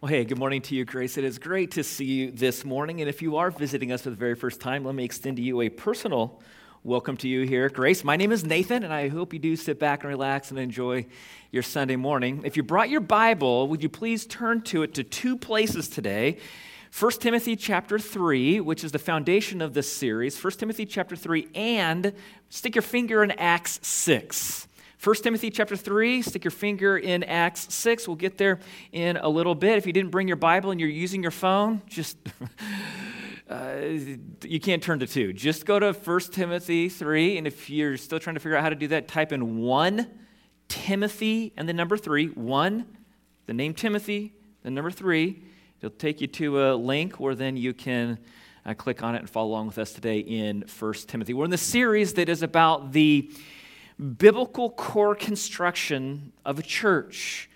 Well, hey, good morning to you, Grace. It is great to see you this morning. And if you are visiting us for the very first time, let me extend to you a personal welcome to you here, Grace. My name is Nathan, and I hope you do sit back and relax and enjoy your Sunday morning. If you brought your Bible, would you please turn to it to two places today? 1 Timothy chapter 3, which is the foundation of this series, 1 Timothy chapter 3, and stick your finger in Acts 6. 1 Timothy chapter 3, stick your finger in Acts 6. We'll get there in a little bit. If you didn't bring your Bible and you're using your phone, just uh, you can't turn to 2. Just go to 1 Timothy 3, and if you're still trying to figure out how to do that, type in 1 Timothy and the number 3, 1, the name Timothy, the number 3. It'll take you to a link where then you can uh, click on it and follow along with us today in 1 Timothy. We're in the series that is about the biblical core construction of a church.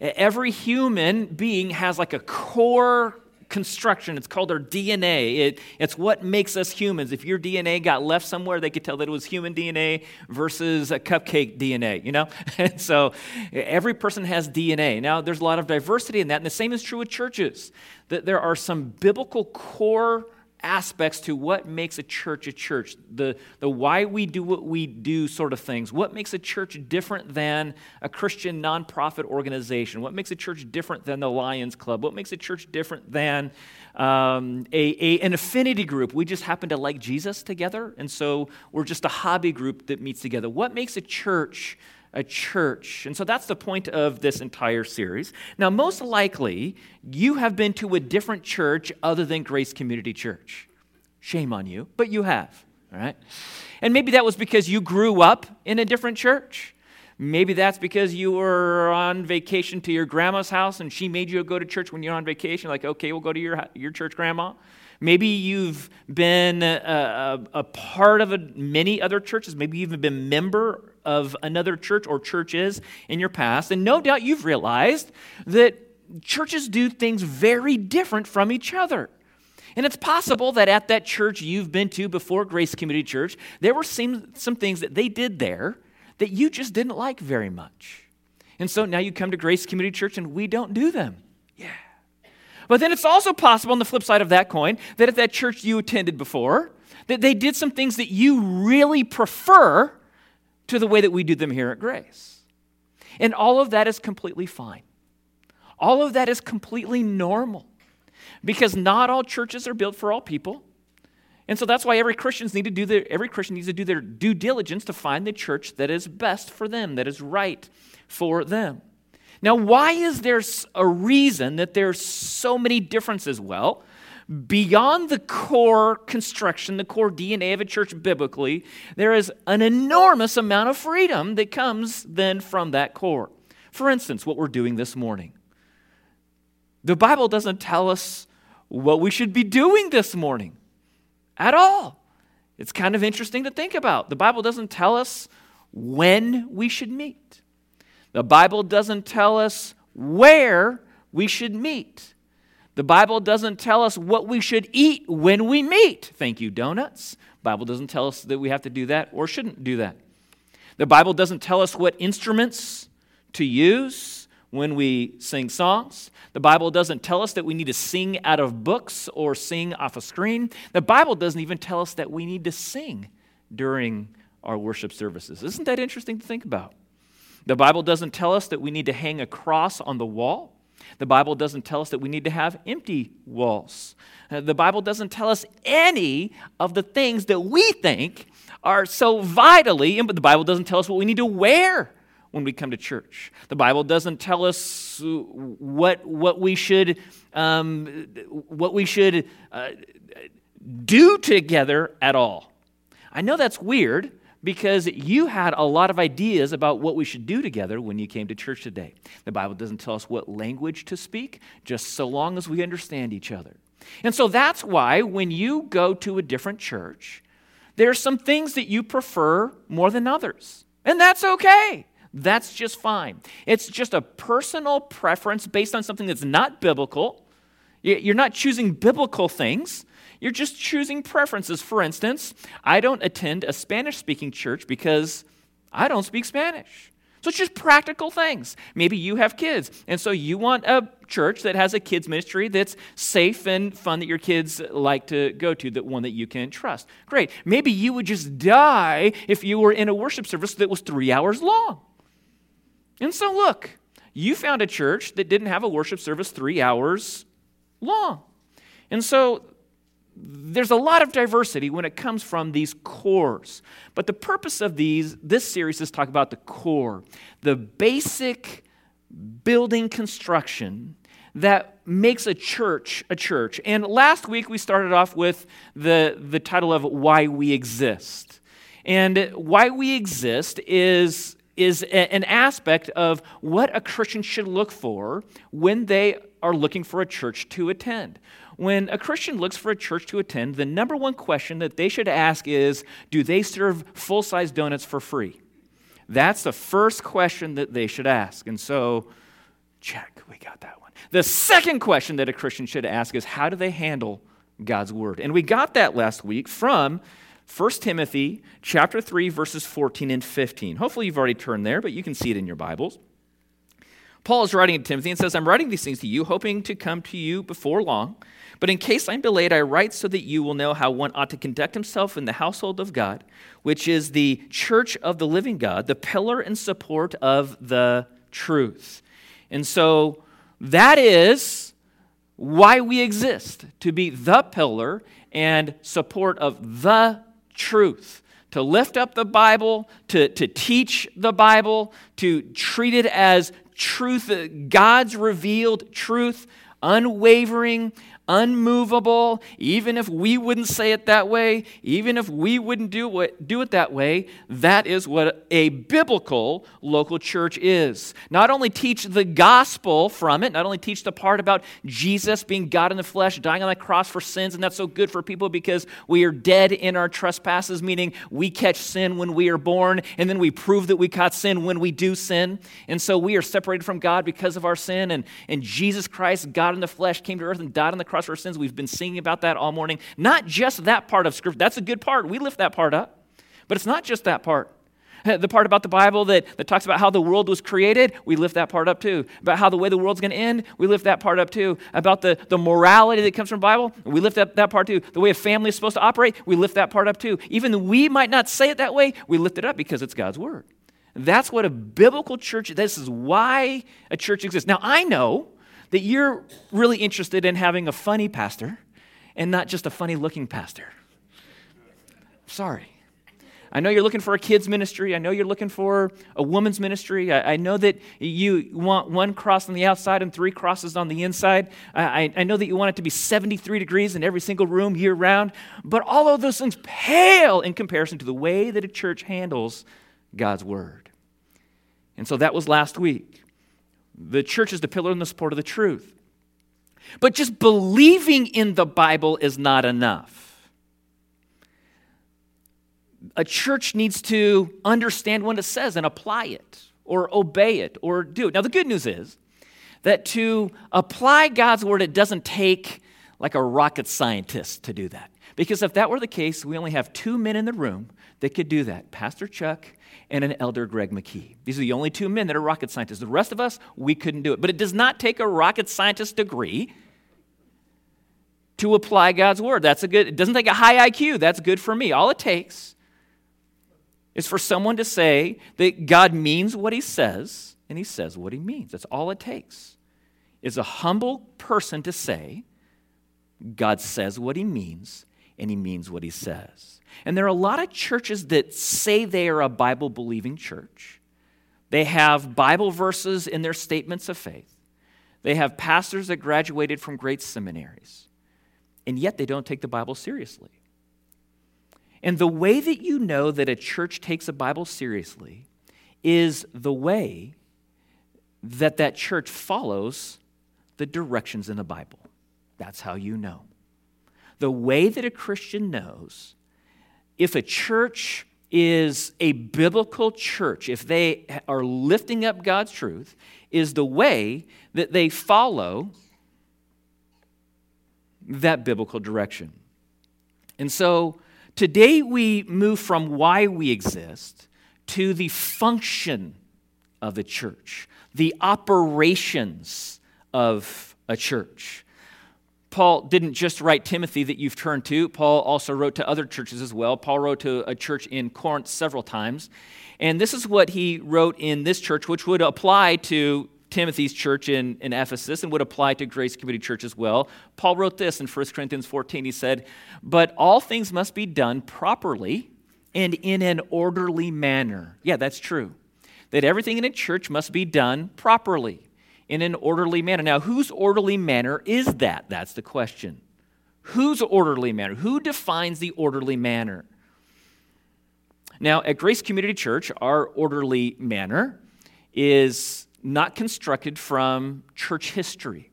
Every human being has like a core construction. It's called our DNA. It, it's what makes us humans. If your DNA got left somewhere, they could tell that it was human DNA versus a cupcake DNA, you know? And so every person has DNA. Now, there's a lot of diversity in that, and the same is true with churches. That there are some biblical core aspects to what makes a church a church, the, the why we do what we do sort of things. What makes a church different than a Christian nonprofit organization? What makes a church different than the Lions Club? What makes a church different than um, a, a, an affinity group? We just happen to like Jesus together, and so we're just a hobby group that meets together. What makes a church? A church. And so that's the point of this entire series. Now, most likely, you have been to a different church other than Grace Community Church. Shame on you, but you have, all right? And maybe that was because you grew up in a different church. Maybe that's because you were on vacation to your grandma's house and she made you go to church when you're on vacation. Like, okay, we'll go to your, your church, grandma. Maybe you've been a, a, a part of a, many other churches. Maybe you've even been member of another church or churches in your past. And no doubt you've realized that churches do things very different from each other. And it's possible that at that church you've been to before Grace Community Church, there were some, some things that they did there that you just didn't like very much. And so now you come to Grace Community Church and we don't do them. Yeah. But then it's also possible on the flip side of that coin that at that church you attended before, that they did some things that you really prefer to the way that we do them here at Grace. And all of that is completely fine. All of that is completely normal because not all churches are built for all people. And so that's why every Christians need to do their, every Christian needs to do their due diligence to find the church that is best for them, that is right for them. Now, why is there a reason that there's so many differences? Well, beyond the core construction, the core DNA of a church biblically, there is an enormous amount of freedom that comes then from that core. For instance, what we're doing this morning. The Bible doesn't tell us what we should be doing this morning at all. It's kind of interesting to think about. The Bible doesn't tell us when we should meet, the Bible doesn't tell us where we should meet. The Bible doesn't tell us what we should eat when we meet. Thank you, donuts. Bible doesn't tell us that we have to do that or shouldn't do that. The Bible doesn't tell us what instruments to use when we sing songs. The Bible doesn't tell us that we need to sing out of books or sing off a screen. The Bible doesn't even tell us that we need to sing during our worship services. Isn't that interesting to think about? The Bible doesn't tell us that we need to hang a cross on the wall. The Bible doesn't tell us that we need to have empty walls. Uh, the Bible doesn't tell us any of the things that we think are so vitally, but the Bible doesn't tell us what we need to wear when we come to church. The Bible doesn't tell us what, what we should, um, what we should uh, do together at all. I know that's weird because you had a lot of ideas about what we should do together when you came to church today. The Bible doesn't tell us what language to speak, just so long as we understand each other. And so that's why when you go to a different church, there are some things that you prefer more than others. And that's okay. That's just fine. It's just a personal preference based on something that's not biblical. You're not choosing biblical things. You're just choosing preferences. For instance, I don't attend a Spanish speaking church because I don't speak Spanish. So it's just practical things. Maybe you have kids, and so you want a church that has a kids ministry that's safe and fun that your kids like to go to, that one that you can trust. Great. Maybe you would just die if you were in a worship service that was three hours long. And so look, you found a church that didn't have a worship service three hours long. And so there's a lot of diversity when it comes from these cores. But the purpose of these, this series is to talk about the core, the basic building construction that makes a church a church. And last week we started off with the, the title of Why We Exist. And why we exist is, is a, an aspect of what a Christian should look for when they are looking for a church to attend. When a Christian looks for a church to attend, the number one question that they should ask is Do they serve full size donuts for free? That's the first question that they should ask. And so, check, we got that one. The second question that a Christian should ask is How do they handle God's word? And we got that last week from 1 Timothy chapter 3 verses 14 and 15. Hopefully you've already turned there, but you can see it in your Bibles. Paul is writing to Timothy and says, I'm writing these things to you, hoping to come to you before long. But in case I'm delayed, I write so that you will know how one ought to conduct himself in the household of God, which is the church of the living God, the pillar and support of the truth. And so that is why we exist to be the pillar and support of the truth. To lift up the Bible, to, to teach the Bible, to treat it as truth, God's revealed truth, unwavering, unmovable, even if we wouldn't say it that way, even if we wouldn't do it, do it that way, that is what a biblical local church is. Not only teach the gospel from it, not only teach the part about Jesus being God in the flesh, dying on the cross for sins, and that's so good for people because we are dead in our trespasses, meaning we catch sin when we are born, and then we prove that we caught sin when we do sin. And so we are separated from God because of our sin, and, and Jesus Christ, God in the flesh, came to earth and died on the cross for our sins. We've been singing about that all morning. Not just that part of Scripture. That's a good part. We lift that part up. But it's not just that part. The part about the Bible that, that talks about how the world was created, we lift that part up too. About how the way the world's going to end, we lift that part up too. About the, the morality that comes from the Bible, we lift up that part too. The way a family is supposed to operate, we lift that part up too. Even though we might not say it that way, we lift it up because it's God's Word. That's what a biblical church, this is why a church exists. Now, I know that you're really interested in having a funny pastor and not just a funny looking pastor. Sorry. I know you're looking for a kids' ministry. I know you're looking for a woman's ministry. I, I, know that you want one cross on the outside and three crosses on the inside. I, I know that you want it to be 73 degrees in every single room year round. But all of those things pale in comparison to the way that a church handles God's word. And so that was last week. The church is the pillar and the support of the truth. But just believing in the Bible is not enough. A church needs to understand what it says and apply it or obey it or do it. Now, the good news is that to apply God's word, it doesn't take like a rocket scientist to do that. Because if that were the case, we only have two men in the room that could do that Pastor Chuck and an elder Greg McKee. These are the only two men that are rocket scientists. The rest of us, we couldn't do it. But it does not take a rocket scientist degree to apply God's word. That's a good, it doesn't take a high IQ. That's good for me. All it takes is for someone to say that God means what he says and he says what he means. That's all it takes. Is a humble person to say, God says what he means and he means what he says. And there are a lot of churches that say they are a Bible believing church. They have Bible verses in their statements of faith. They have pastors that graduated from great seminaries. And yet they don't take the Bible seriously. And the way that you know that a church takes a Bible seriously is the way that that church follows the directions in the Bible. That's how you know. The way that a Christian knows if a church is a biblical church, if they are lifting up God's truth, is the way that they follow that biblical direction. And so today we move from why we exist to the function of the church, the operations of a church. Paul didn't just write Timothy that you've turned to. Paul also wrote to other churches as well. Paul wrote to a church in Corinth several times. And this is what he wrote in this church, which would apply to Timothy's church in, in Ephesus and would apply to Grace Community Church as well. Paul wrote this in 1 Corinthians 14. He said, But all things must be done properly and in an orderly manner. Yeah, that's true. That everything in a church must be done properly in an orderly manner. Now, whose orderly manner is that? That's the question. Whose orderly manner? Who defines the orderly manner? Now, at Grace Community Church, our orderly manner is not constructed from church history,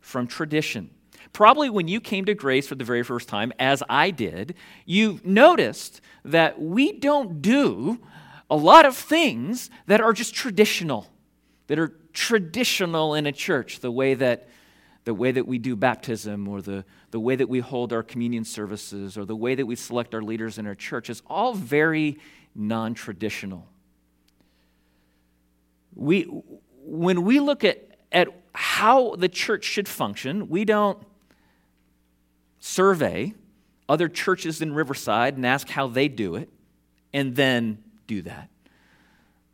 from tradition. Probably when you came to Grace for the very first time, as I did, you noticed that we don't do a lot of things that are just traditional, that are traditional in a church, the way that the way that we do baptism or the, the way that we hold our communion services or the way that we select our leaders in our church is all very non-traditional. We, when we look at, at how the church should function, we don't survey other churches in Riverside and ask how they do it and then do that.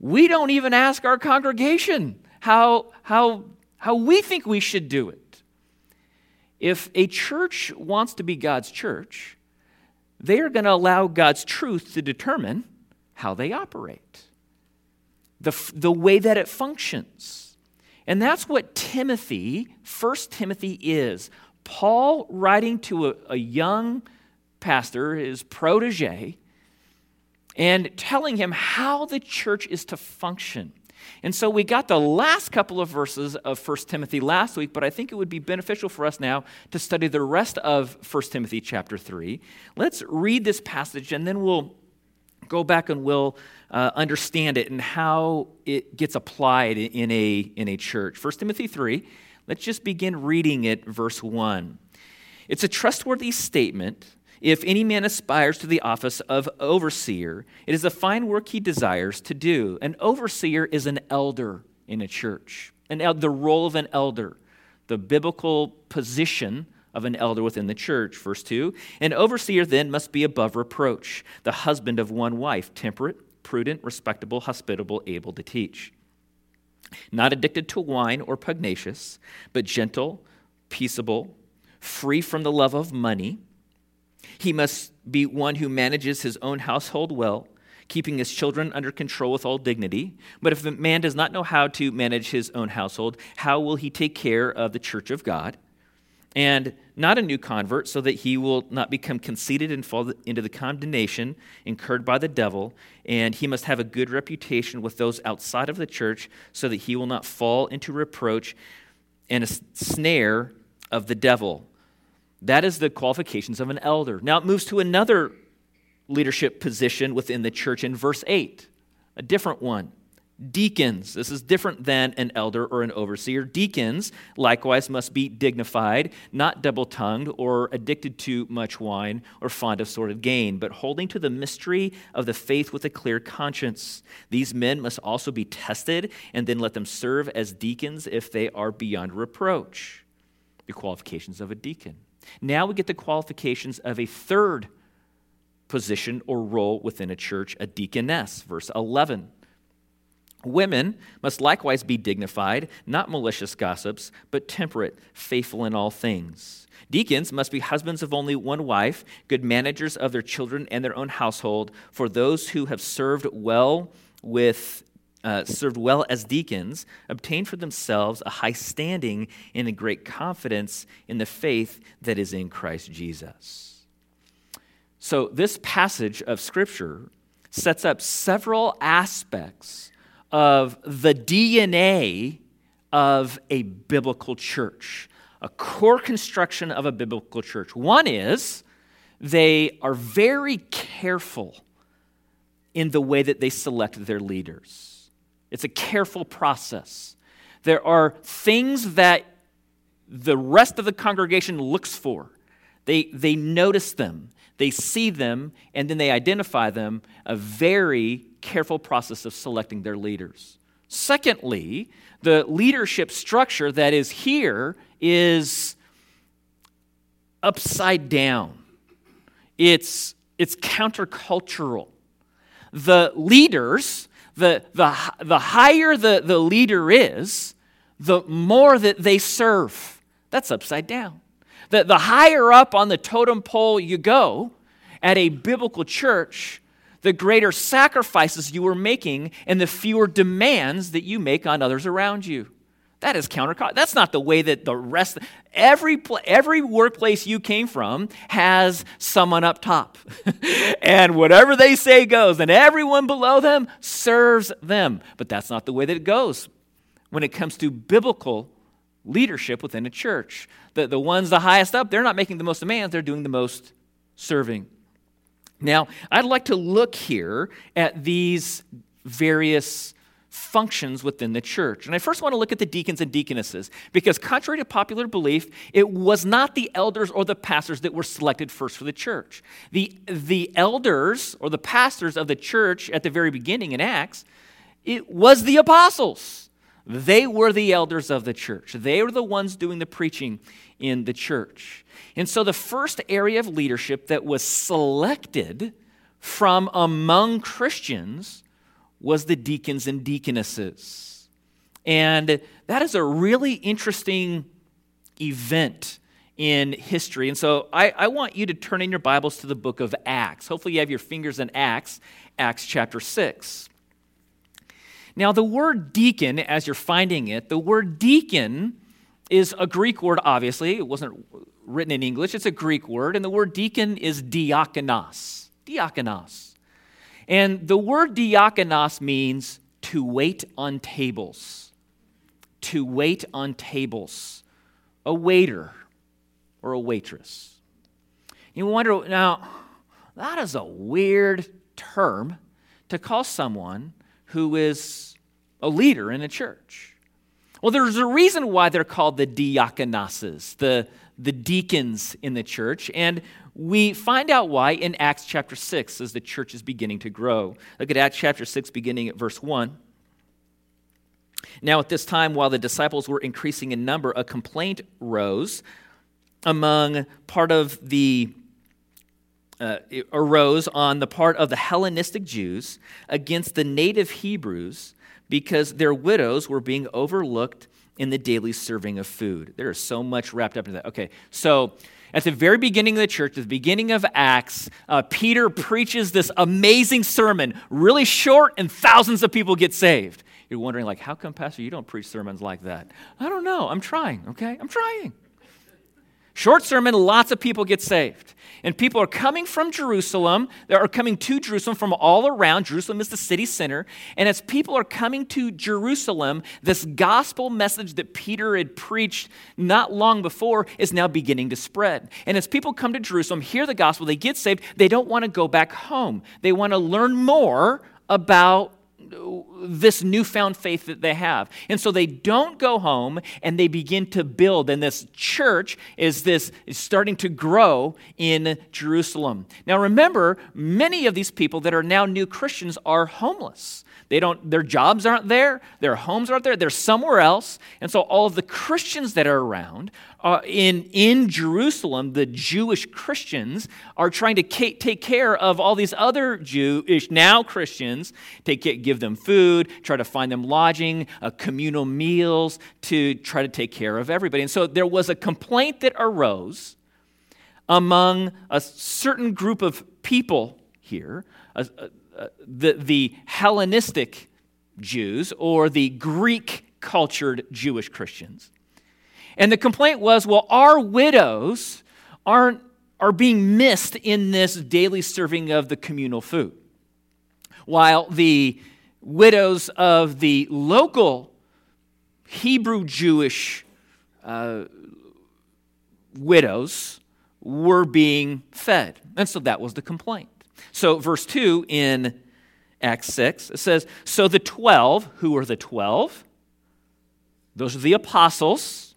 We don't even ask our congregation how, how, how we think we should do it. If a church wants to be God's church, they are going to allow God's truth to determine how they operate, the, the way that it functions. And that's what Timothy, First Timothy, is. Paul writing to a, a young pastor, his protege, and telling him how the church is to function. And so we got the last couple of verses of 1 Timothy last week, but I think it would be beneficial for us now to study the rest of 1 Timothy chapter 3. Let's read this passage and then we'll go back and we'll uh, understand it and how it gets applied in a, in a church. 1 Timothy 3, let's just begin reading it, verse 1. It's a trustworthy statement if any man aspires to the office of overseer, it is a fine work he desires to do. An overseer is an elder in a church, an el- the role of an elder, the biblical position of an elder within the church. Verse 2 An overseer then must be above reproach, the husband of one wife, temperate, prudent, respectable, hospitable, able to teach. Not addicted to wine or pugnacious, but gentle, peaceable, free from the love of money he must be one who manages his own household well, keeping his children under control with all dignity. But if a man does not know how to manage his own household, how will he take care of the church of God? And not a new convert, so that he will not become conceited and fall into the condemnation incurred by the devil. And he must have a good reputation with those outside of the church, so that he will not fall into reproach and a snare of the devil. That is the qualifications of an elder. Now it moves to another leadership position within the church in verse 8, a different one. Deacons. This is different than an elder or an overseer. Deacons, likewise, must be dignified, not double tongued or addicted to much wine or fond of sordid gain, but holding to the mystery of the faith with a clear conscience. These men must also be tested, and then let them serve as deacons if they are beyond reproach. The qualifications of a deacon. Now we get the qualifications of a third position or role within a church, a deaconess. Verse 11. Women must likewise be dignified, not malicious gossips, but temperate, faithful in all things. Deacons must be husbands of only one wife, good managers of their children and their own household, for those who have served well with uh, served well as deacons, obtain for themselves a high standing and a great confidence in the faith that is in Christ Jesus. So, this passage of Scripture sets up several aspects of the DNA of a biblical church, a core construction of a biblical church. One is they are very careful in the way that they select their leaders. It's a careful process. There are things that the rest of the congregation looks for. They, they notice them, they see them, and then they identify them. A very careful process of selecting their leaders. Secondly, the leadership structure that is here is upside down. It's, it's countercultural. The leaders, the, the, the higher the, the leader is, the more that they serve. That's upside down. The, the higher up on the totem pole you go at a biblical church, the greater sacrifices you are making and the fewer demands that you make on others around you. That is counter. That's not the way that the rest. Every every workplace you came from has someone up top, and whatever they say goes, and everyone below them serves them. But that's not the way that it goes when it comes to biblical leadership within a church. The the ones the highest up, they're not making the most demands; they're doing the most serving. Now, I'd like to look here at these various functions within the church. And I first want to look at the deacons and deaconesses because, contrary to popular belief, it was not the elders or the pastors that were selected first for the church. The, the elders or the pastors of the church at the very beginning in Acts, it was the apostles. They were the elders of the church, they were the ones doing the preaching in the church. And so, the first area of leadership that was selected from among Christians was the deacons and deaconesses. And that is a really interesting event in history. And so I, I, want you to turn in your Bibles to the book of Acts. Hopefully, you have your fingers in Acts, Acts chapter 6. Now, the word deacon, as you're finding it, the word deacon is a Greek word, obviously. It wasn't written in English, it's a Greek word. And the word deacon is diakonos. Diakonos. And the word diakonos means to wait on tables. To wait on tables. A waiter or a waitress. You wonder, now, that is a weird term to call someone who is a leader in a church. Well, there's a reason why they're called the diakonoses, the, the deacons in the church. And we find out why in Acts chapter 6 as the church is beginning to grow. Look at Acts chapter 6, beginning at verse 1. Now, at this time, while the disciples were increasing in number, a complaint rose among part of the uh, arose on the part of the Hellenistic Jews against the native Hebrews because their widows were being overlooked in the daily serving of food. There is so much wrapped up in that. Okay, so at the very beginning of the church, at the beginning of Acts, uh, Peter preaches this amazing sermon, really short, and thousands of people get saved. You're wondering, like, how come, Pastor, you don't preach sermons like that? I don't know. I'm trying, okay? I'm trying. Short sermon, lots of people get saved. And people are coming from Jerusalem. They are coming to Jerusalem from all around. Jerusalem is the city center. And as people are coming to Jerusalem, this gospel message that Peter had preached not long before is now beginning to spread. And as people come to Jerusalem, hear the gospel, they get saved, they don't want to go back home. They want to learn more about this newfound faith that they have. And so they don't go home and they begin to build. And this church is this is starting to grow in Jerusalem. Now remember, many of these people that are now new Christians are homeless. They don't, their jobs aren't there, their homes aren't there, they're somewhere else. And so all of the Christians that are around uh, in, in Jerusalem, the Jewish Christians, are trying to take care of all these other Jewish, now Christians, take, give them food, try to find them lodging, uh, communal meals, to try to take care of everybody. And so there was a complaint that arose among a certain group of people here, the, the Hellenistic Jews or the Greek cultured Jewish Christians. And the complaint was well, our widows aren't, are being missed in this daily serving of the communal food. While the widows of the local Hebrew Jewish uh, widows were being fed. And so that was the complaint. So, verse 2 in Acts 6, it says, So the 12, who are the 12? Those are the apostles.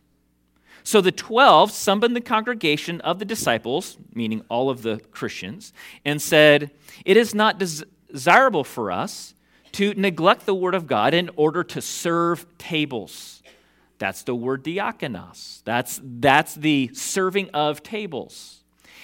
So the 12 summoned the congregation of the disciples, meaning all of the Christians, and said, It is not des- desirable for us to neglect the word of God in order to serve tables. That's the word diakonos. That's, that's the serving of tables.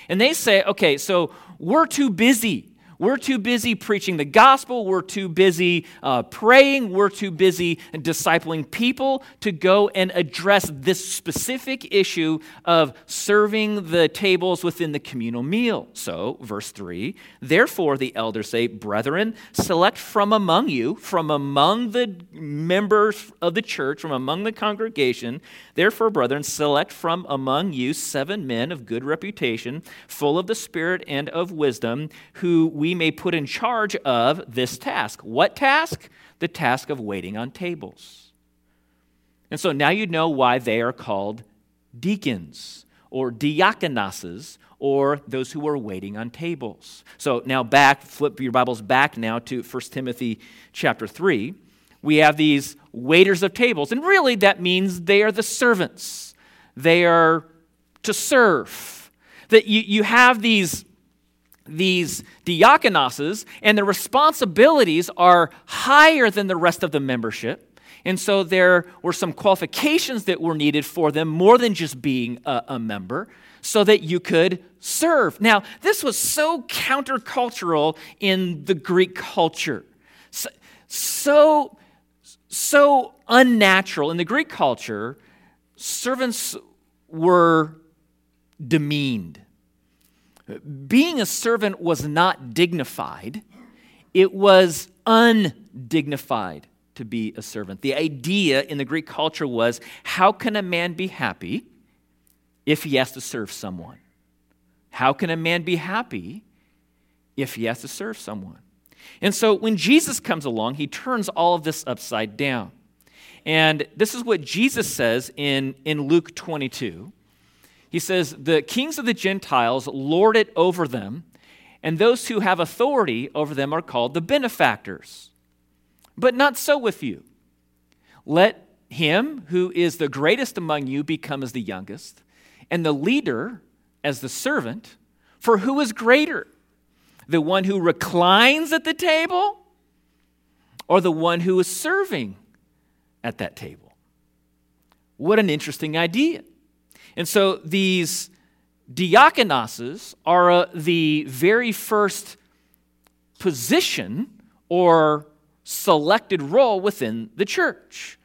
And they say, okay, so we're too busy we're too busy preaching the gospel. We're too busy uh, praying. We're too busy discipling people to go and address this specific issue of serving the tables within the communal meal. So, verse 3 Therefore, the elders say, Brethren, select from among you, from among the members of the church, from among the congregation, therefore, brethren, select from among you seven men of good reputation, full of the Spirit and of wisdom, who we may put in charge of this task. What task? The task of waiting on tables. And so now you know why they are called deacons or diakonoses or those who are waiting on tables. So now back, flip your Bibles back now to 1 Timothy chapter 3. We have these waiters of tables, and really that means they are the servants. They are to serve. That you, you have these these diakonoses, and the responsibilities are higher than the rest of the membership. And so there were some qualifications that were needed for them, more than just being a, a member, so that you could serve. Now, this was so countercultural in the Greek culture. So, so, so unnatural. In the Greek culture, servants were demeaned being a servant was not dignified, it was undignified to be a servant. The idea in the Greek culture was how can a man be happy if he has to serve someone? How can a man be happy if he has to serve someone? And so when Jesus comes along, he turns all of this upside down. And this is what Jesus says in, in Luke 22. He says, The kings of the Gentiles lord it over them, and those who have authority over them are called the benefactors. But not so with you. Let him who is the greatest among you become as the youngest, and the leader as the servant. For who is greater? The one who reclines at the table, or the one who is serving at that table? What an interesting idea. And so these diakonoses are uh, the very first position or selected role within the church.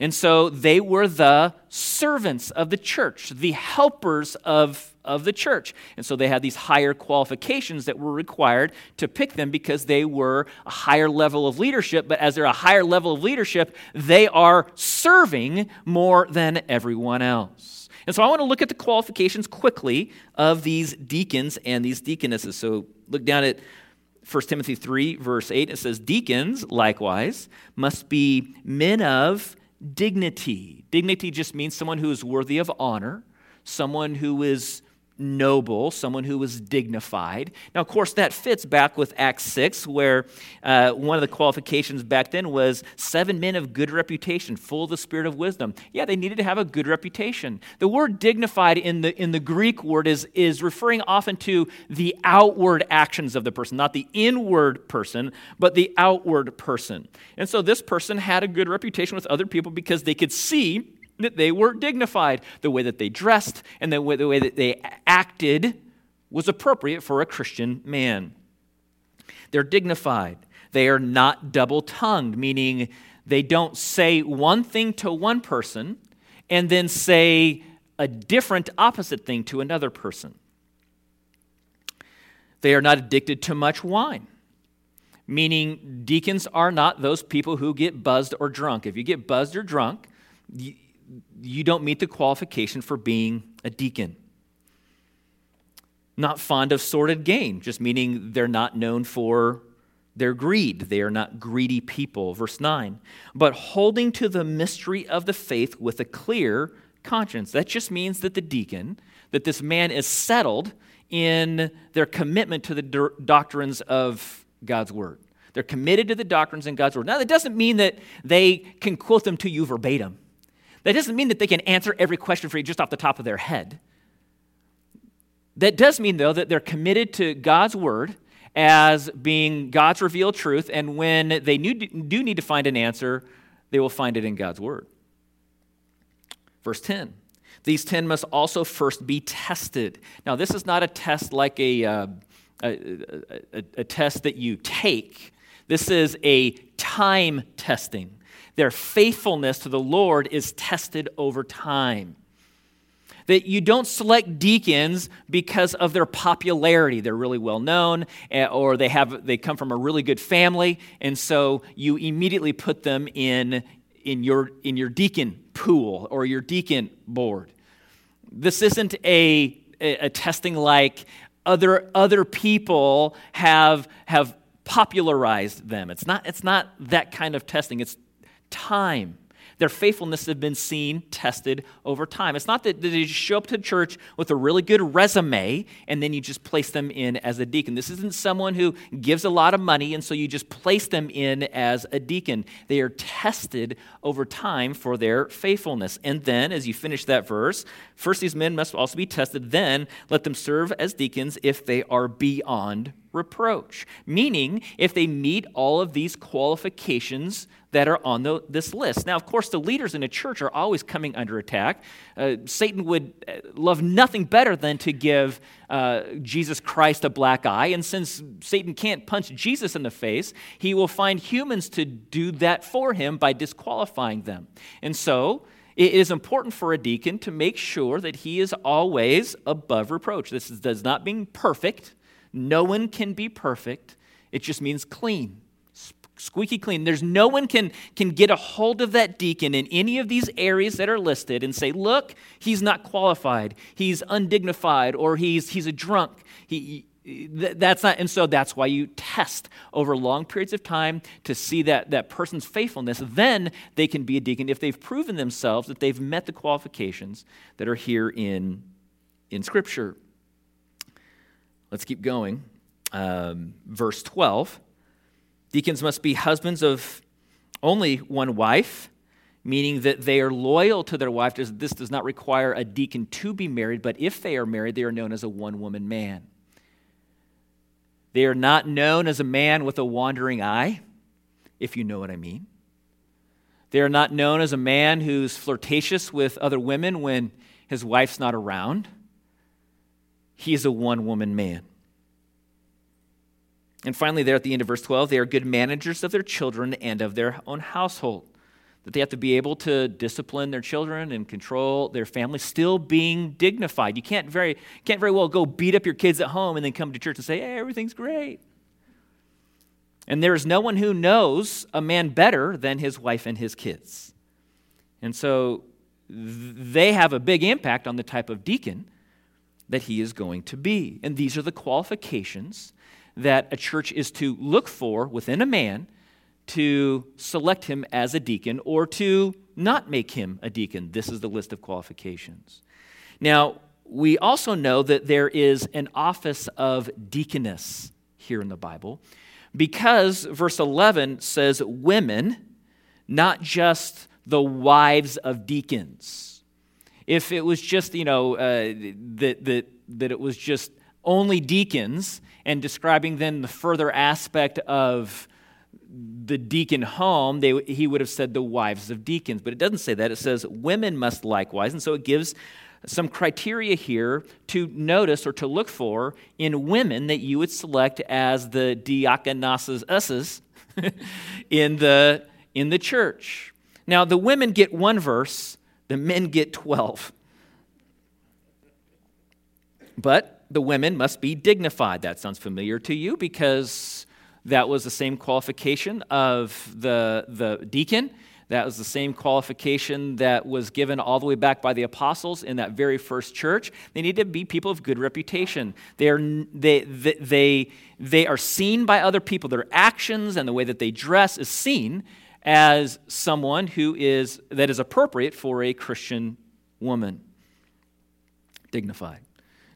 And so they were the servants of the church, the helpers of, of the church. And so they had these higher qualifications that were required to pick them because they were a higher level of leadership. But as they're a higher level of leadership, they are serving more than everyone else. And so I want to look at the qualifications quickly of these deacons and these deaconesses. So look down at 1 Timothy 3, verse 8. It says, Deacons, likewise, must be men of dignity. Dignity just means someone who is worthy of honor, someone who is noble, someone who was dignified. Now, of course, that fits back with Acts 6, where uh, one of the qualifications back then was seven men of good reputation, full of the spirit of wisdom. Yeah, they needed to have a good reputation. The word dignified in the, in the Greek word is, is referring often to the outward actions of the person, not the inward person, but the outward person. And so this person had a good reputation with other people because they could see that they were dignified. The way that they dressed and the way, the way that they acted was appropriate for a Christian man. They're dignified. They are not double tongued, meaning they don't say one thing to one person and then say a different opposite thing to another person. They are not addicted to much wine, meaning deacons are not those people who get buzzed or drunk. If you get buzzed or drunk, you don't meet the qualification for being a deacon. Not fond of sordid gain, just meaning they're not known for their greed. They are not greedy people. Verse 9. But holding to the mystery of the faith with a clear conscience. That just means that the deacon, that this man is settled in their commitment to the doctrines of God's word. They're committed to the doctrines in God's word. Now, that doesn't mean that they can quote them to you verbatim. That doesn't mean that they can answer every question for you just off the top of their head. That does mean, though, that they're committed to God's word as being God's revealed truth, and when they do need to find an answer, they will find it in God's word. Verse 10 These 10 must also first be tested. Now, this is not a test like a, uh, a, a, a test that you take, this is a time testing. Their faithfulness to the Lord is tested over time that you don't select deacons because of their popularity. They're really well known, eh, or they, have, they come from a really good family, and so you immediately put them in, in, your, in your deacon pool or your deacon board. This isn't a, a, testing like other, other people have, have popularized them. It's not, it's not that kind of testing, it's time. Their faithfulness has been seen, tested over time. It's not that they just show up to church with a really good resume and then you just place them in as a deacon. This isn't someone who gives a lot of money and so you just place them in as a deacon. They are tested over time for their faithfulness. And then, as you finish that verse, first these men must also be tested, then let them serve as deacons if they are beyond reproach. Meaning, if they meet all of these qualifications that are on the, this list. Now, of course, the leaders in a church are always coming under attack. Uh, Satan would uh, love nothing better than to give uh, Jesus Christ a black eye. And since Satan can't punch Jesus in the face, he will find humans to do that for him by disqualifying them. And so, it is important for a deacon to make sure that he is always above reproach. This is, does not mean perfect. No one can be perfect. It just means clean squeaky clean. There's no one can, can get a hold of that deacon in any of these areas that are listed and say, look, he's not qualified, he's undignified, or he's, he's a drunk. He, that's not, and so that's why you test over long periods of time to see that, that person's faithfulness. Then they can be a deacon if they've proven themselves that they've met the qualifications that are here in, in Scripture. Let's keep going. Um, verse 12. Deacons must be husbands of only one wife, meaning that they are loyal to their wife. This does not require a deacon to be married, but if they are married, they are known as a one woman man. They are not known as a man with a wandering eye, if you know what I mean. They are not known as a man who's flirtatious with other women when his wife's not around. He is a one woman man. And finally, there at the end of verse 12, they are good managers of their children and of their own household. That they have to be able to discipline their children and control their family, still being dignified. You can't very, can't very well go beat up your kids at home and then come to church and say, hey, everything's great. And there is no one who knows a man better than his wife and his kids. And so they have a big impact on the type of deacon that he is going to be. And these are the qualifications that a church is to look for within a man to select him as a deacon or to not make him a deacon. This is the list of qualifications. Now, we also know that there is an office of deaconess here in the Bible because verse 11 says women, not just the wives of deacons. If it was just, you know, uh, that, that, that it was just only deacons and describing then the further aspect of the deacon home, they, he would have said the wives of deacons. But it doesn't say that. It says women must likewise. And so it gives some criteria here to notice or to look for in women that you would select as the diakonesses in the, in the church. Now, the women get one verse, the men get 12. But the women must be dignified. That sounds familiar to you because that was the same qualification of the, the deacon. That was the same qualification that was given all the way back by the apostles in that very first church. They need to be people of good reputation. They are, they, they, they are seen by other people. Their actions and the way that they dress is seen as someone who is, that is appropriate for a Christian woman. Dignified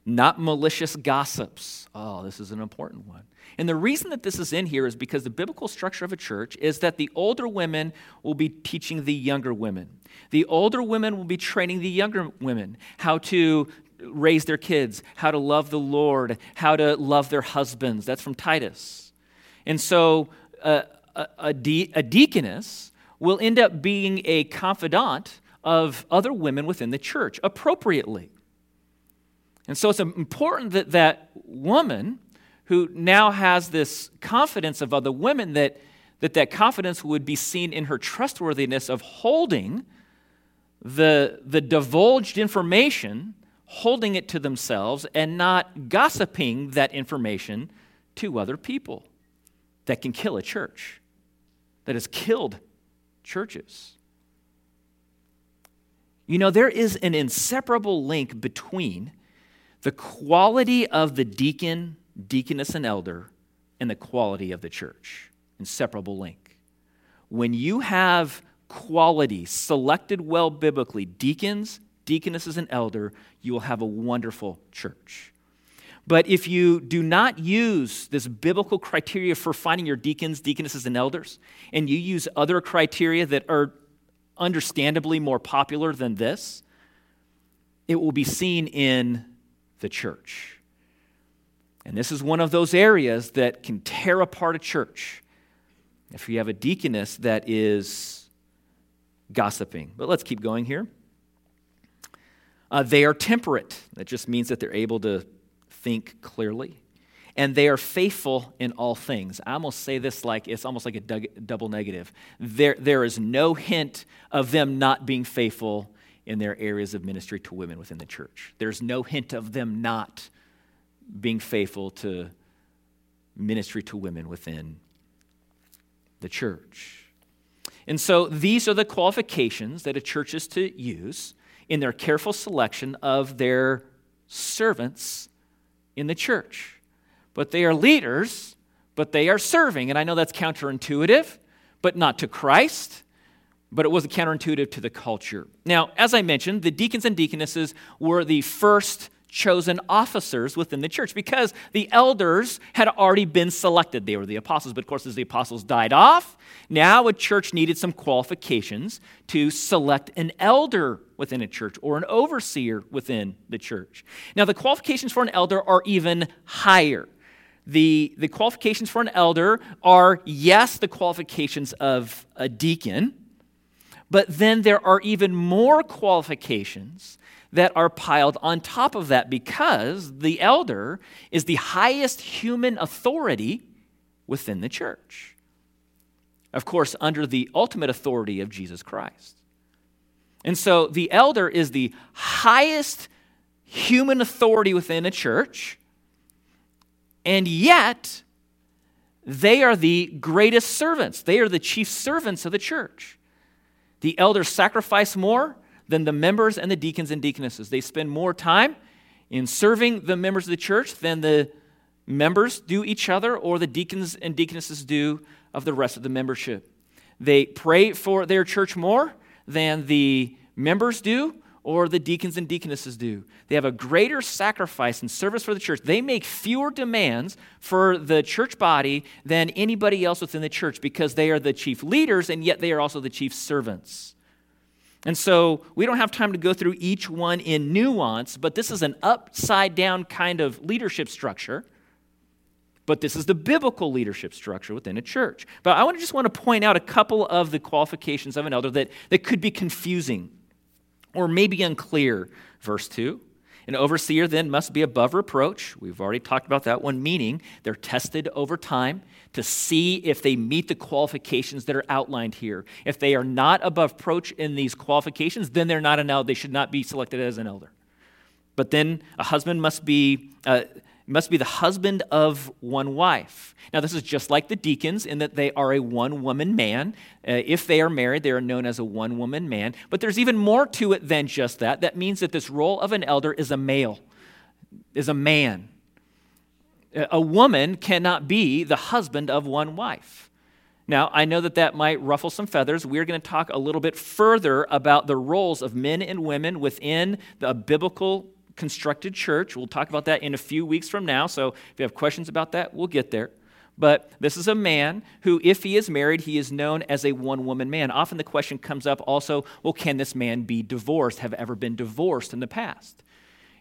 not malicious gossips. Oh, this is an important one. And the reason that this is in here is because the biblical structure of a church is that the older women will be teaching the younger women. The older women will be training the younger women how to raise their kids, how to love the Lord, how to love their husbands. That's from Titus. And so uh, a, a, de- a deaconess will end up being a confidant of other women within the church appropriately. And so it's important that that woman who now has this confidence of other women that that, that confidence would be seen in her trustworthiness of holding the, the divulged information, holding it to themselves, and not gossiping that information to other people that can kill a church, that has killed churches. You know, there is an inseparable link between the quality of the deacon, deaconess, and elder and the quality of the church. Inseparable link. When you have quality selected well biblically, deacons, deaconesses, and elder, you will have a wonderful church. But if you do not use this biblical criteria for finding your deacons, deaconesses, and elders, and you use other criteria that are understandably more popular than this, it will be seen in the church. And this is one of those areas that can tear apart a church if you have a deaconess that is gossiping. But let's keep going here. Uh, they are temperate. That just means that they're able to think clearly. And they are faithful in all things. I almost say this like it's almost like a double negative. There, there is no hint of them not being faithful in their areas of ministry to women within the church. There's no hint of them not being faithful to ministry to women within the church. And so these are the qualifications that a church is to use in their careful selection of their servants in the church. But they are leaders, but they are serving. And I know that's counterintuitive, but not to Christ, but it was counterintuitive to the culture. Now, as I mentioned, the deacons and deaconesses were the first chosen officers within the church because the elders had already been selected. They were the apostles, but of course, as the apostles died off, now a church needed some qualifications to select an elder within a church or an overseer within the church. Now, the qualifications for an elder are even higher. The, the qualifications for an elder are, yes, the qualifications of a deacon, but then there are even more qualifications that are piled on top of that because the elder is the highest human authority within the church. Of course, under the ultimate authority of Jesus Christ. And so the elder is the highest human authority within a church, and yet they are the greatest servants. They are the chief servants of the church. The elders sacrifice more, than the members and the deacons and deaconesses. They spend more time in serving the members of the church than the members do each other or the deacons and deaconesses do of the rest of the membership. They pray for their church more than the members do or the deacons and deaconesses do. They have a greater sacrifice and service for the church. They make fewer demands for the church body than anybody else within the church because they are the chief leaders and yet they are also the chief servants. And so we don't have time to go through each one in nuance, but this is an upside down kind of leadership structure. But this is the biblical leadership structure within a church. But I want to just want to point out a couple of the qualifications of an elder that, that could be confusing or maybe unclear. Verse 2 An overseer then must be above reproach. We've already talked about that one, meaning they're tested over time to see if they meet the qualifications that are outlined here. If they are not above reproach in these qualifications, then they're not an elder. They should not be selected as an elder. But then a husband must be. Uh, must be the husband of one wife. Now, this is just like the deacons in that they are a one woman man. Uh, if they are married, they are known as a one woman man. But there's even more to it than just that. That means that this role of an elder is a male, is a man a woman cannot be the husband of one wife. Now, I know that that might ruffle some feathers. We're going to talk a little bit further about the roles of men and women within the biblical constructed church. We'll talk about that in a few weeks from now. So if you have questions about that, we'll get there. But this is a man who, if he is married, he is known as a one woman man. Often the question comes up also well, can this man be divorced? Have ever been divorced in the past?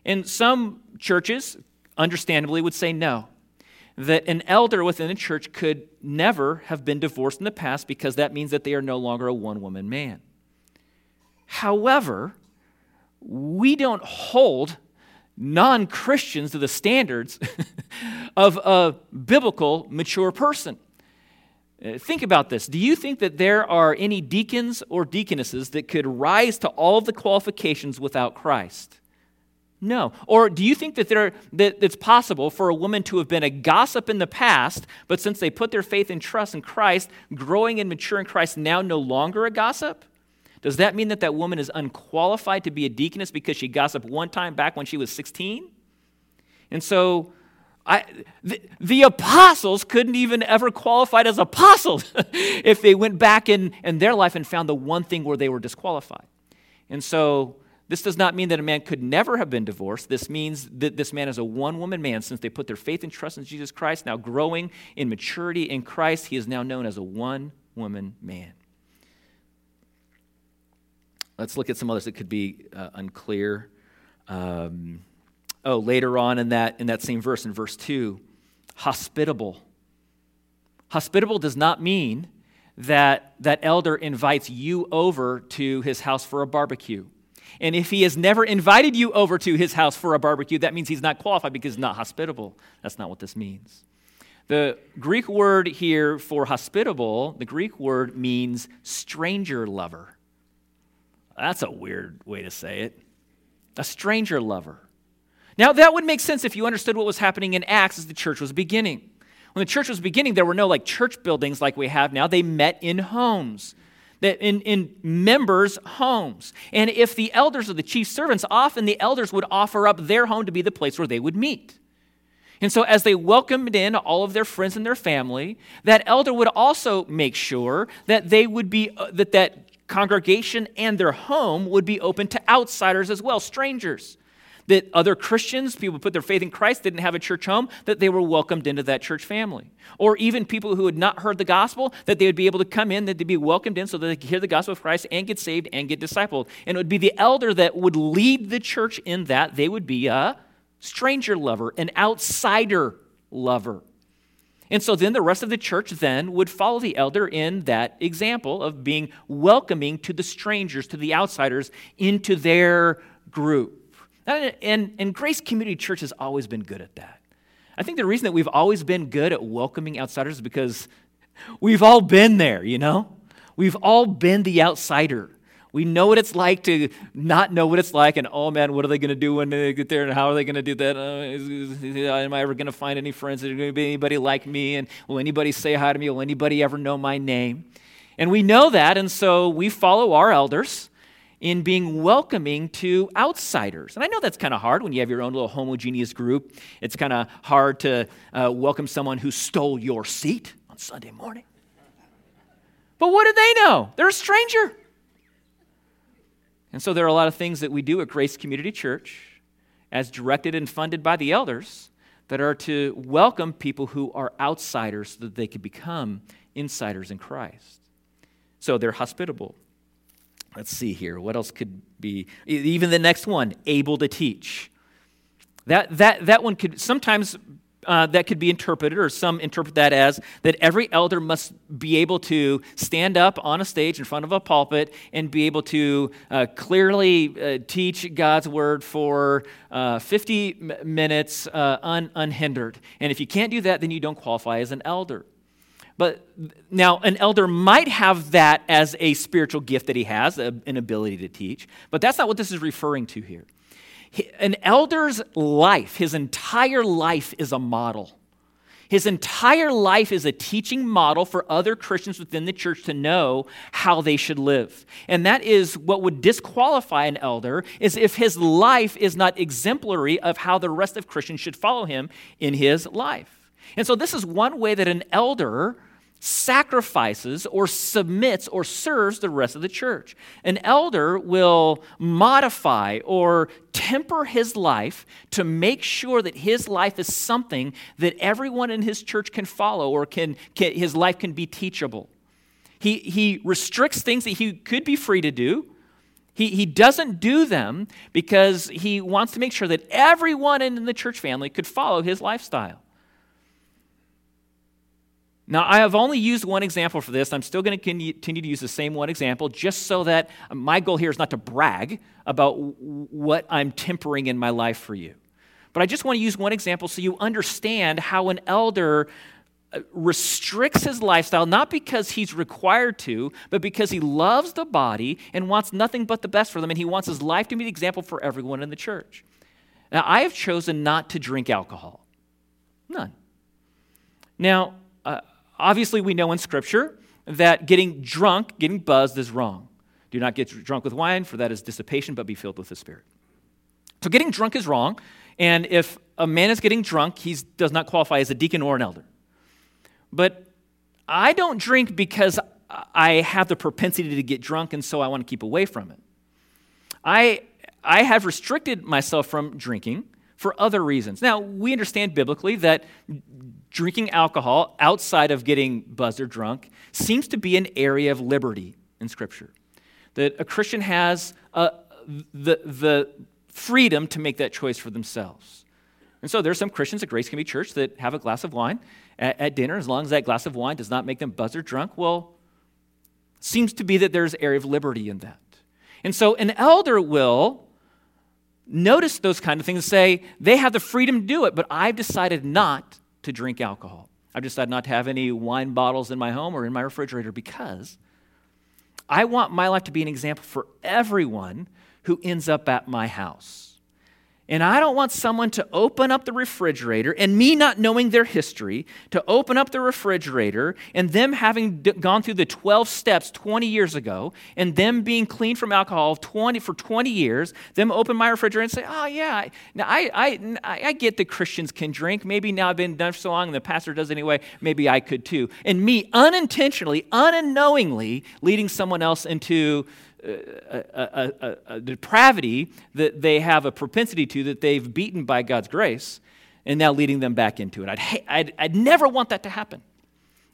And some churches, understandably, would say no, that an elder within a church could never have been divorced in the past because that means that they are no longer a one woman man. However, we don't hold non Christians to the standards of a biblical, mature person. Uh, think about this. Do you think that there are any deacons or deaconesses that could rise to all of the qualifications without Christ? No. Or do you think that, there, that it's possible for a woman to have been a gossip in the past, but since they put their faith and trust in Christ, growing and mature in Christ, now no longer a gossip? Does that mean that that woman is unqualified to be a deaconess because she gossiped one time back when she was 16? And so I, the, the, apostles couldn't even ever qualified as apostles if they went back in, in their life and found the one thing where they were disqualified. And so this does not mean that a man could never have been divorced. This means that this man is a one woman man since they put their faith and trust in Jesus Christ. Now, growing in maturity in Christ, he is now known as a one woman man. Let's look at some others that could be uh, unclear. Um, oh, later on in that, in that same verse, in verse 2, hospitable. Hospitable does not mean that that elder invites you over to his house for a barbecue. And if he has never invited you over to his house for a barbecue, that means he's not qualified because he's not hospitable. That's not what this means. The Greek word here for hospitable, the Greek word means stranger lover. That's a weird way to say it. A stranger lover. Now, that would make sense if you understood what was happening in Acts as the church was beginning. When the church was beginning, there were no like church buildings like we have now. They met in homes, in, in members' homes. And if the elders or the chief servants, often the elders would offer up their home to be the place where they would meet. And so, as they welcomed in all of their friends and their family, that elder would also make sure that they would be, uh, that that congregation and their home would be open to outsiders as well, strangers. That other Christians, people put their faith in Christ, didn't have a church home, that they were welcomed into that church family. Or even people who had not heard the gospel, that they would be able to come in, that they'd be welcomed in so that they could hear the gospel of Christ and get saved and get discipled. And it would be the elder that would lead the church in that. They would be a stranger lover, an outsider lover. And so then the rest of the church then would follow the elder in that example of being welcoming to the strangers, to the outsiders, into their group. And, and Grace Community Church has always been good at that. I think the reason that we've always been good at welcoming outsiders is because we've all been there, you know? We've all been the outsider. We know what it's like to not know what it's like, and oh man, what are they going to do when they get there, and how are they going to do that? Uh, is, is, am I ever going to find any friends? Is there going to be anybody like me? And will anybody say hi to me? Will anybody ever know my name? And we know that, and so we follow our elders in being welcoming to outsiders. And I know that's kind of hard when you have your own little homogeneous group. It's kind of hard to uh, welcome someone who stole your seat on Sunday morning. But what do they know? They're a stranger. And so there are a lot of things that we do at Grace Community Church, as directed and funded by the elders, that are to welcome people who are outsiders so that they could become insiders in Christ. So they're hospitable. Let's see here. What else could be? Even the next one, able to teach. That, that, that one could sometimes uh, that could be interpreted, or some interpret that as that every elder must be able to stand up on a stage in front of a pulpit and be able to uh, clearly uh, teach God's word for uh, 50 m- minutes uh, un- unhindered. And if you can't do that, then you don't qualify as an elder. But now, an elder might have that as a spiritual gift that he has, a, an ability to teach, but that's not what this is referring to here. An elder's life, his entire life, is a model. His entire life is a teaching model for other Christians within the church to know how they should live. And that is what would disqualify an elder is if his life is not exemplary of how the rest of Christians should follow him in his life. And so this is one way that an elder sacrifices or submits or serves the rest of the church. An elder will modify or temper his life to make sure that his life is something that everyone in his church can follow or can, can his life can be teachable. He, he restricts things that he could be free to do He, he doesn't do them because he wants to make sure that everyone in the church family could follow his lifestyle. Now, I have only used one example for this. I'm still going to continue to use the same one example just so that my goal here is not to brag about what I'm tempering in my life for you. But I just want to use one example so you understand how an elder uh, restricts his lifestyle, not because he's required to, but because he loves the body and wants nothing but the best for them, and he wants his life to be the example for everyone in the church. Now, I have chosen not to drink alcohol. None. Now, uh, Obviously, we know in Scripture that getting drunk, getting buzzed, is wrong. Do not get drunk with wine, for that is dissipation, but be filled with the Spirit. So, getting drunk is wrong. And if a man is getting drunk, he does not qualify as a deacon or an elder. But I don't drink because I have the propensity to get drunk, and so I want to keep away from it. I, I have restricted myself from drinking for other reasons. Now, we understand biblically that drinking alcohol outside of getting buzzed or drunk seems to be an area of liberty in Scripture. That a Christian has uh, the, the freedom to make that choice for themselves. And so there's some Christians at Grace Community Church that have a glass of wine at, at dinner, as long as that glass of wine does not make them buzzed or drunk. Well, seems to be that there's area of liberty in that. And so an elder will notice those kind of things and say, they have the freedom to do it, but I've decided not to drink alcohol. I've decided not to have any wine bottles in my home or in my refrigerator because I want my life to be an example for everyone who ends up at my house. And I don't want someone to open up the refrigerator and me not knowing their history, to open up the refrigerator and them having d- gone through the 12 steps 20 years ago and them being clean from alcohol 20, for 20 years, them open my refrigerator and say, oh, yeah, now I, I, I get that Christians can drink. Maybe now I've been done for so long and the pastor does anyway, maybe I could too. And me unintentionally, unknowingly leading someone else into a, a, a, depravity that they have a propensity to that they've beaten by God's grace and now leading them back into it. I'd, I'd, I'd never want that to happen.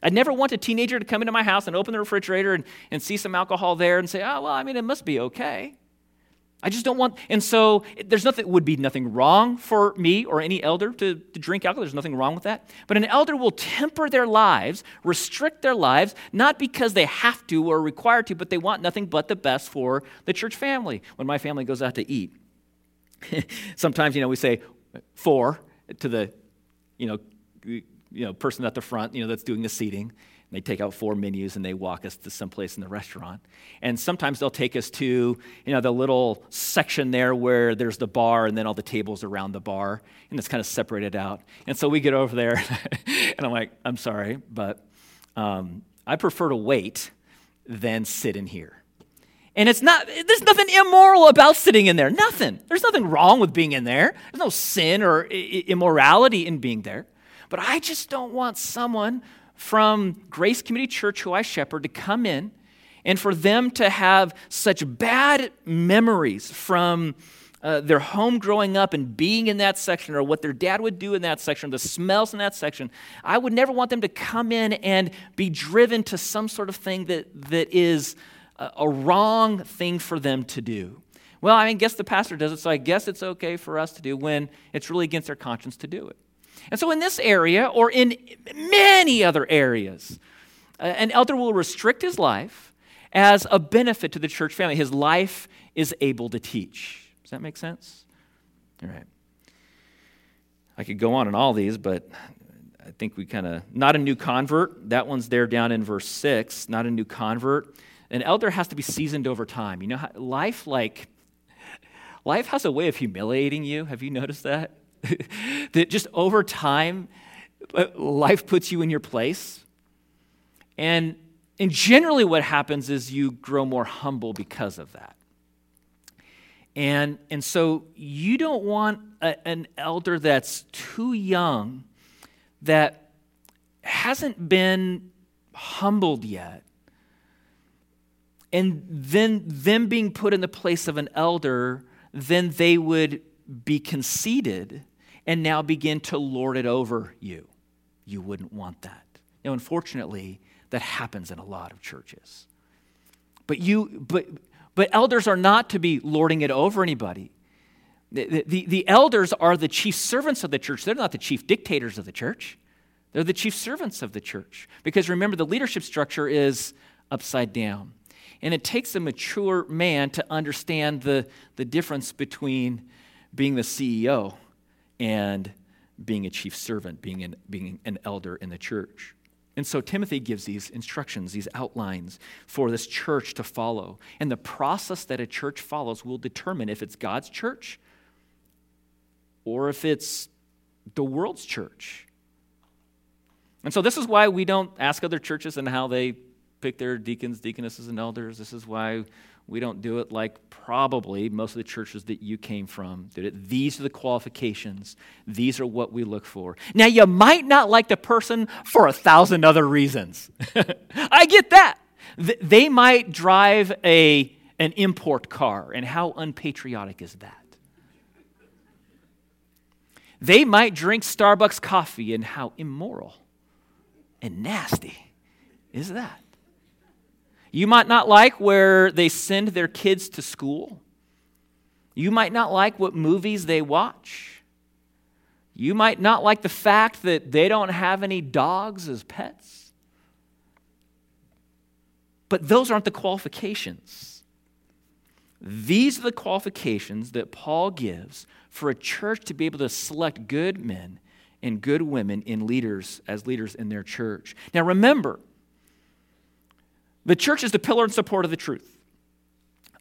I'd never want a teenager to come into my house and open the refrigerator and, and see some alcohol there and say, oh, well, I mean, it must be okay. I just don't want, and so there's nothing, would be nothing wrong for me or any elder to, to drink alcohol. There's nothing wrong with that. But an elder will temper their lives, restrict their lives, not because they have to or require to, but they want nothing but the best for the church family. When my family goes out to eat, sometimes, you know, we say four to the, you know, you know, person at the front, you know, that's doing the seating they take out four menus and they walk us to some place in the restaurant. And sometimes they'll take us to, you know, the little section there where there's the bar and then all the tables around the bar, and it's kind of separated out. And so we get over there, and I'm like, I'm sorry, but um, I prefer to wait than sit in here. And it's not, there's nothing immoral about sitting in there. Nothing. There's nothing wrong with being in there. There's no sin or immorality in being there. But I just don't want someone from Grace Community Church, who I shepherd, to come in and for them to have such bad memories from uh, their home growing up and being in that section or what their dad would do in that section, the smells in that section, I would never want them to come in and be driven to some sort of thing that, that is a, a wrong thing for them to do. Well, I mean, guess the pastor does it, so I guess it's okay for us to do when it's really against their conscience to do it. And so, in this area, or in many other areas, uh, an elder will restrict his life as a benefit to the church family. His life is able to teach. Does that make sense? All right. I could go on in all these, but I think we kind of, not a new convert. That one's there down in verse 6. Not a new convert. An elder has to be seasoned over time. You know, life like, life has a way of humiliating you. Have you noticed that? that just over time, uh, life puts you in your place. And, and generally, what happens is you grow more humble because of that. And, and so you don't want a, an elder that's too young, that hasn't been humbled yet, and then them being put in the place of an elder, then they would be conceited and now begin to lord it over you. You wouldn't want that. Now, unfortunately, that happens in a lot of churches. But you, but, But elders are not to be lording it over anybody. The, the, the, elders are the chief servants of the church. They're not the chief dictators of the church, they're the chief servants of the church. Because remember, the leadership structure is upside down. And it takes a mature man to understand the, the difference between being the CEO and being a chief servant, being an, being an elder in the church. And so Timothy gives these instructions, these outlines for this church to follow. And the process that a church follows will determine if it's God's church or if it's the world's church. And so this is why we don't ask other churches and how they pick their deacons, deaconesses, and elders. This is why we don't do it like probably most of the churches that you came from did it. These are the qualifications. These are what we look for. Now, you might not like the person for a thousand other reasons. I get that. They might drive a, an import car, and how unpatriotic is that? They might drink Starbucks coffee, and how immoral and nasty is that? You might not like where they send their kids to school. You might not like what movies they watch. You might not like the fact that they don't have any dogs as pets. But those aren't the qualifications. These are the qualifications that Paul gives for a church to be able to select good men and good women in leaders as leaders in their church. Now remember, the church is the pillar and support of the truth.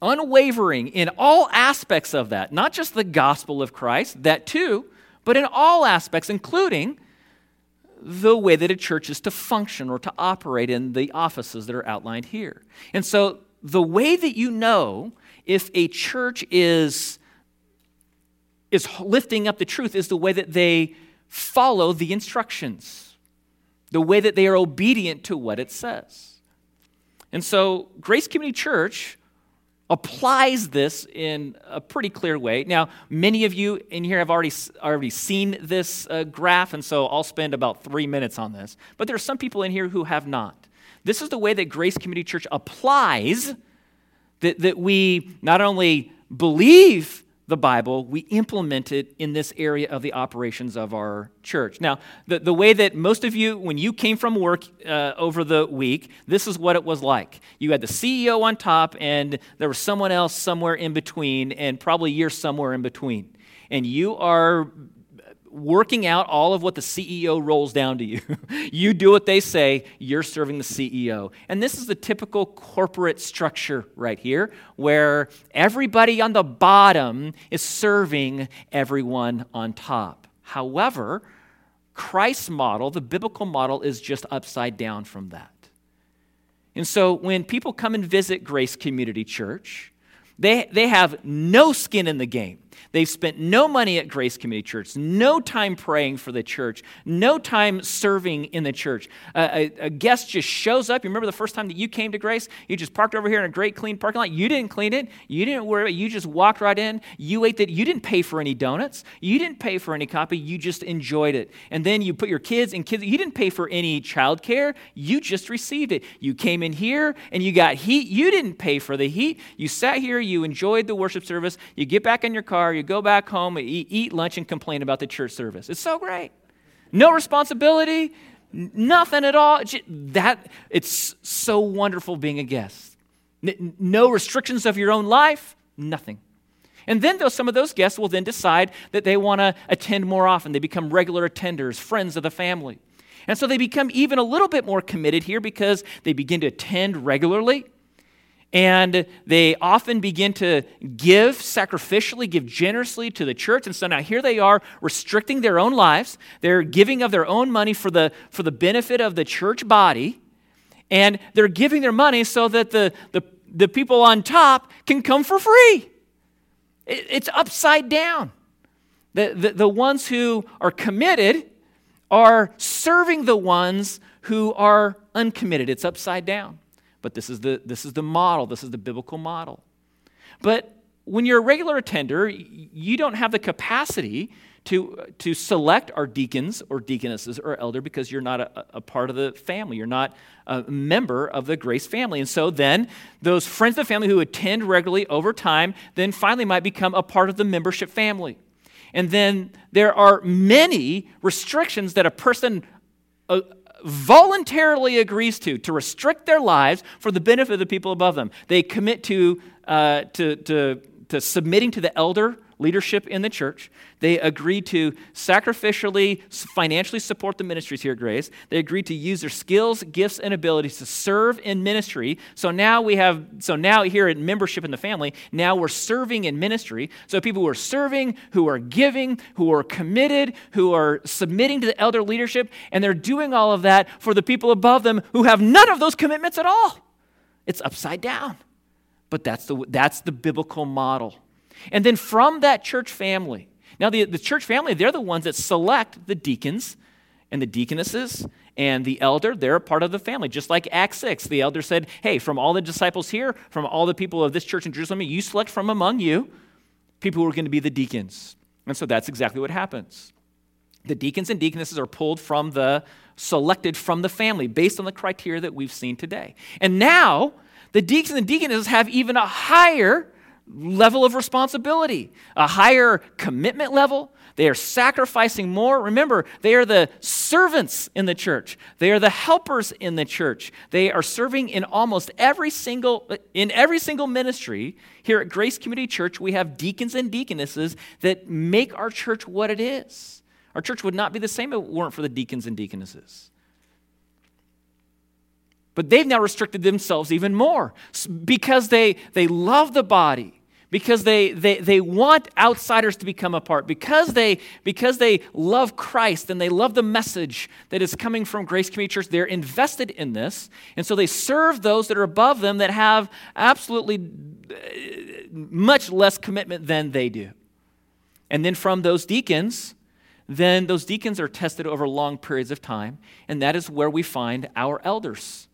Unwavering in all aspects of that, not just the gospel of Christ, that too, but in all aspects, including the way that a church is to function or to operate in the offices that are outlined here. And so, the way that you know if a church is, is lifting up the truth is the way that they follow the instructions, the way that they are obedient to what it says. And so, Grace Community Church applies this in a pretty clear way. Now, many of you in here have already, already seen this uh, graph, and so I'll spend about three minutes on this. But there are some people in here who have not. This is the way that Grace Community Church applies that, that we not only believe the Bible, we implement it in this area of the operations of our church. Now, the, the way that most of you, when you came from work uh, over the week, this is what it was like. You had the CEO on top, and there was someone else somewhere in between, and probably you're somewhere in between. And you are working out all of what the CEO rolls down to you. you do what they say, you're serving the CEO. And this is the typical corporate structure right here, where everybody on the bottom is serving everyone on top. However, Christ's model, the biblical model, is just upside down from that. And so when people come and visit Grace Community Church, they, they have no skin in the game. They've spent no money at Grace Community Church, no time praying for the church, no time serving in the church. a, a, guest just shows up. You remember the first time that you came to Grace? You just parked over here in a great clean parking lot. You didn't clean it. You didn't worry about it. You just walked right in. You ate that. You didn't pay for any donuts. You didn't pay for any coffee. You just enjoyed it. And then you put your kids and kids. You didn't pay for any childcare. You just received it. You came in here and you got heat. You didn't pay for the heat. You sat here. You enjoyed the worship service. You get back in your car you go back home, eat, eat lunch, and complain about the church service. It's so great. No responsibility, nothing at all. That, it's so wonderful being a guest. No restrictions of your own life, nothing. And then though some of those guests will then decide that they want to attend more often. They become regular attenders, friends of the family. And so they become even a little bit more committed here because they begin to attend regularly and they often begin to give sacrificially, give generously to the church. And so now here they are restricting their own lives. They're giving of their own money for the, for the benefit of the church body. And they're giving their money so that the, the, the people on top can come for free. It, it's upside down. The, the, the ones who are committed are serving the ones who are uncommitted. It's upside down. But this is the, this is the model, this is the biblical model. But when you're a regular attender, you don't have the capacity to, to select our deacons or deaconesses or elder because you're not a, a part of the family. You're not a member of the Grace family. And so then those friends of the family who attend regularly over time then finally might become a part of the membership family. And then there are many restrictions that a person voluntarily agrees to, to restrict their lives for the benefit of the people above them. They commit to, uh, to, to, to submitting to the elder leadership in the church. They agreed to sacrificially, financially support the ministries here at Grace. They agreed to use their skills, gifts, and abilities to serve in ministry. So now we have, so now here at membership in the family, now we're serving in ministry. So people who are serving, who are giving, who are committed, who are submitting to the elder leadership, and they're doing all of that for the people above them who have none of those commitments at all. It's upside down. But that's the, that's the biblical model. And then from that church family, now the, the church family, they're the ones that select the deacons and the deaconesses and the elder. They're a part of the family. Just like Acts 6, the elder said, Hey, from all the disciples here, from all the people of this church in Jerusalem, you select from among you people who are going to be the deacons. And so that's exactly what happens. The deacons and deaconesses are pulled from the, selected from the family based on the criteria that we've seen today. And now, the deacons and deaconesses have even a higher level of responsibility, a higher commitment level. They are sacrificing more. Remember, they are the servants in the church. They are the helpers in the church. They are serving in almost every single in every single ministry. Here at Grace Community Church, we have deacons and deaconesses that make our church what it is. Our church would not be the same if it weren't for the deacons and deaconesses. But they've now restricted themselves even more because they, they love the body because they, they, they want outsiders to become a part, because they, because they love Christ and they love the message that is coming from Grace Community Church, they're invested in this. And so they serve those that are above them that have absolutely uh, much less commitment than they do. And then from those deacons, then those deacons are tested over long periods of time, and that is where we find our elders.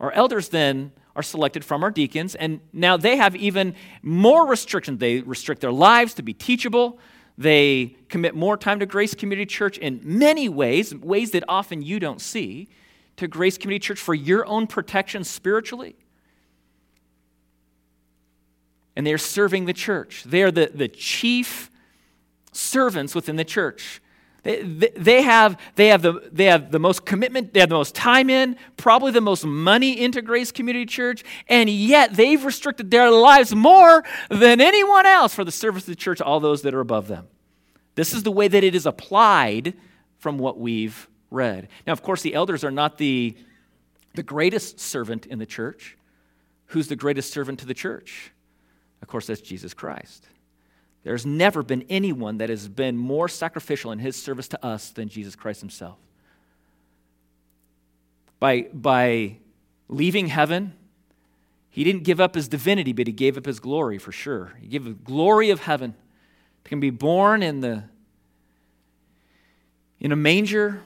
Our elders then are selected from our deacons, and now they have even more restrictions. They restrict their lives to be teachable. They commit more time to Grace Community Church in many ways, ways that often you don't see, to Grace Community Church for your own protection spiritually. And they are serving the church. They are the, the chief servants within the church. They, they, have, they, have the, they have the most commitment, they have the most time in, probably the most money into Grace Community Church, and yet they've restricted their lives more than anyone else for the service of the church, all those that are above them. This is the way that it is applied from what we've read. Now, of course, the elders are not the, the greatest servant in the church. Who's the greatest servant to the church? Of course, that's Jesus Christ. There's never been anyone that has been more sacrificial in his service to us than Jesus Christ himself. By, by leaving heaven, he didn't give up his divinity, but he gave up his glory for sure. He gave the glory of heaven to be born in, the, in a manger.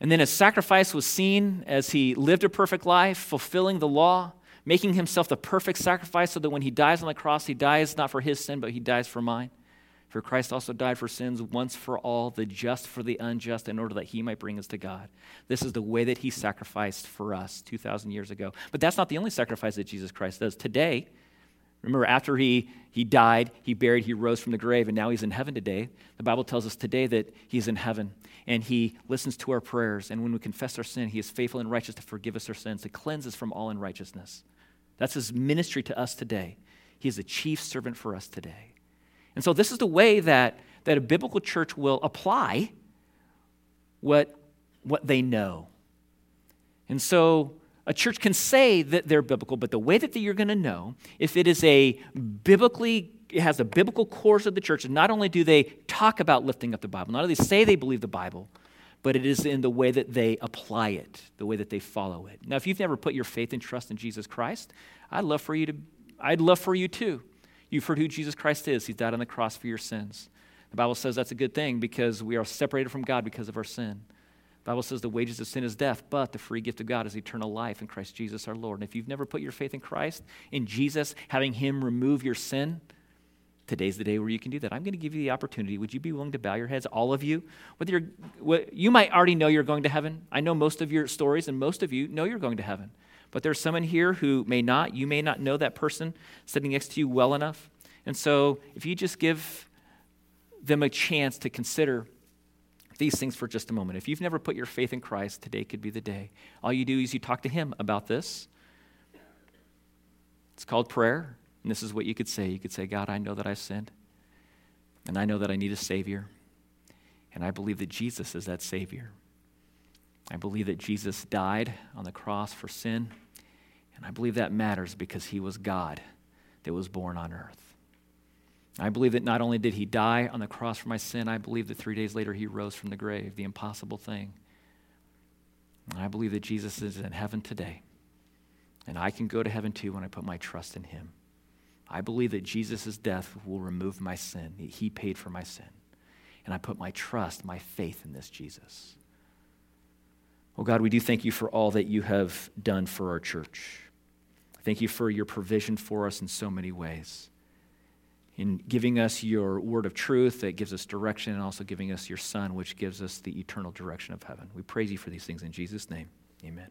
And then his sacrifice was seen as he lived a perfect life, fulfilling the law making himself the perfect sacrifice so that when he dies on the cross, he dies not for his sin, but he dies for mine. For Christ also died for sins once for all, the just for the unjust, in order that he might bring us to God. This is the way that he sacrificed for us 2,000 years ago. But that's not the only sacrifice that Jesus Christ does. Today, remember, after he, he died, he buried, he rose from the grave, and now he's in heaven today. The Bible tells us today that he's in heaven and he listens to our prayers. And when we confess our sin, he is faithful and righteous to forgive us our sins, to cleanse us from all unrighteousness. That's his ministry to us today. He is a chief servant for us today. And so, this is the way that, that a biblical church will apply what, what they know. And so, a church can say that they're biblical, but the way that you're going to know if it is a biblically it has a biblical course of the church, and not only do they talk about lifting up the Bible, not only say they believe the Bible, but it is in the way that they apply it, the way that they follow it. Now, if you've never put your faith and trust in Jesus Christ, I'd love for you to, I'd love for you too. You've heard who Jesus Christ is. He's died on the cross for your sins. The Bible says that's a good thing because we are separated from God because of our sin. The Bible says the wages of sin is death, but the free gift of God is eternal life in Christ Jesus our Lord. And if you've never put your faith in Christ, in Jesus, having Him remove your sin, Today's the day where you can do that. I'm going to give you the opportunity. Would you be willing to bow your heads, all of you? Whether you're, what, you might already know you're going to heaven. I know most of your stories, and most of you know you're going to heaven. But there's someone here who may not. You may not know that person sitting next to you well enough. And so, if you just give them a chance to consider these things for just a moment. If you've never put your faith in Christ, today could be the day. All you do is you talk to Him about this. It's called prayer. And this is what you could say. You could say, God, I know that I've sinned, and I know that I need a Savior, and I believe that Jesus is that Savior. I believe that Jesus died on the cross for sin, and I believe that matters because he was God that was born on earth. I believe that not only did he die on the cross for my sin, I believe that three days later he rose from the grave, the impossible thing. And I believe that Jesus is in heaven today. And I can go to heaven too when I put my trust in him. I believe that Jesus' death will remove my sin. He paid for my sin. And I put my trust, my faith in this Jesus. Oh God, we do thank you for all that you have done for our church. Thank you for your provision for us in so many ways. In giving us your word of truth that gives us direction, and also giving us your Son, which gives us the eternal direction of heaven. We praise you for these things in Jesus' name. Amen.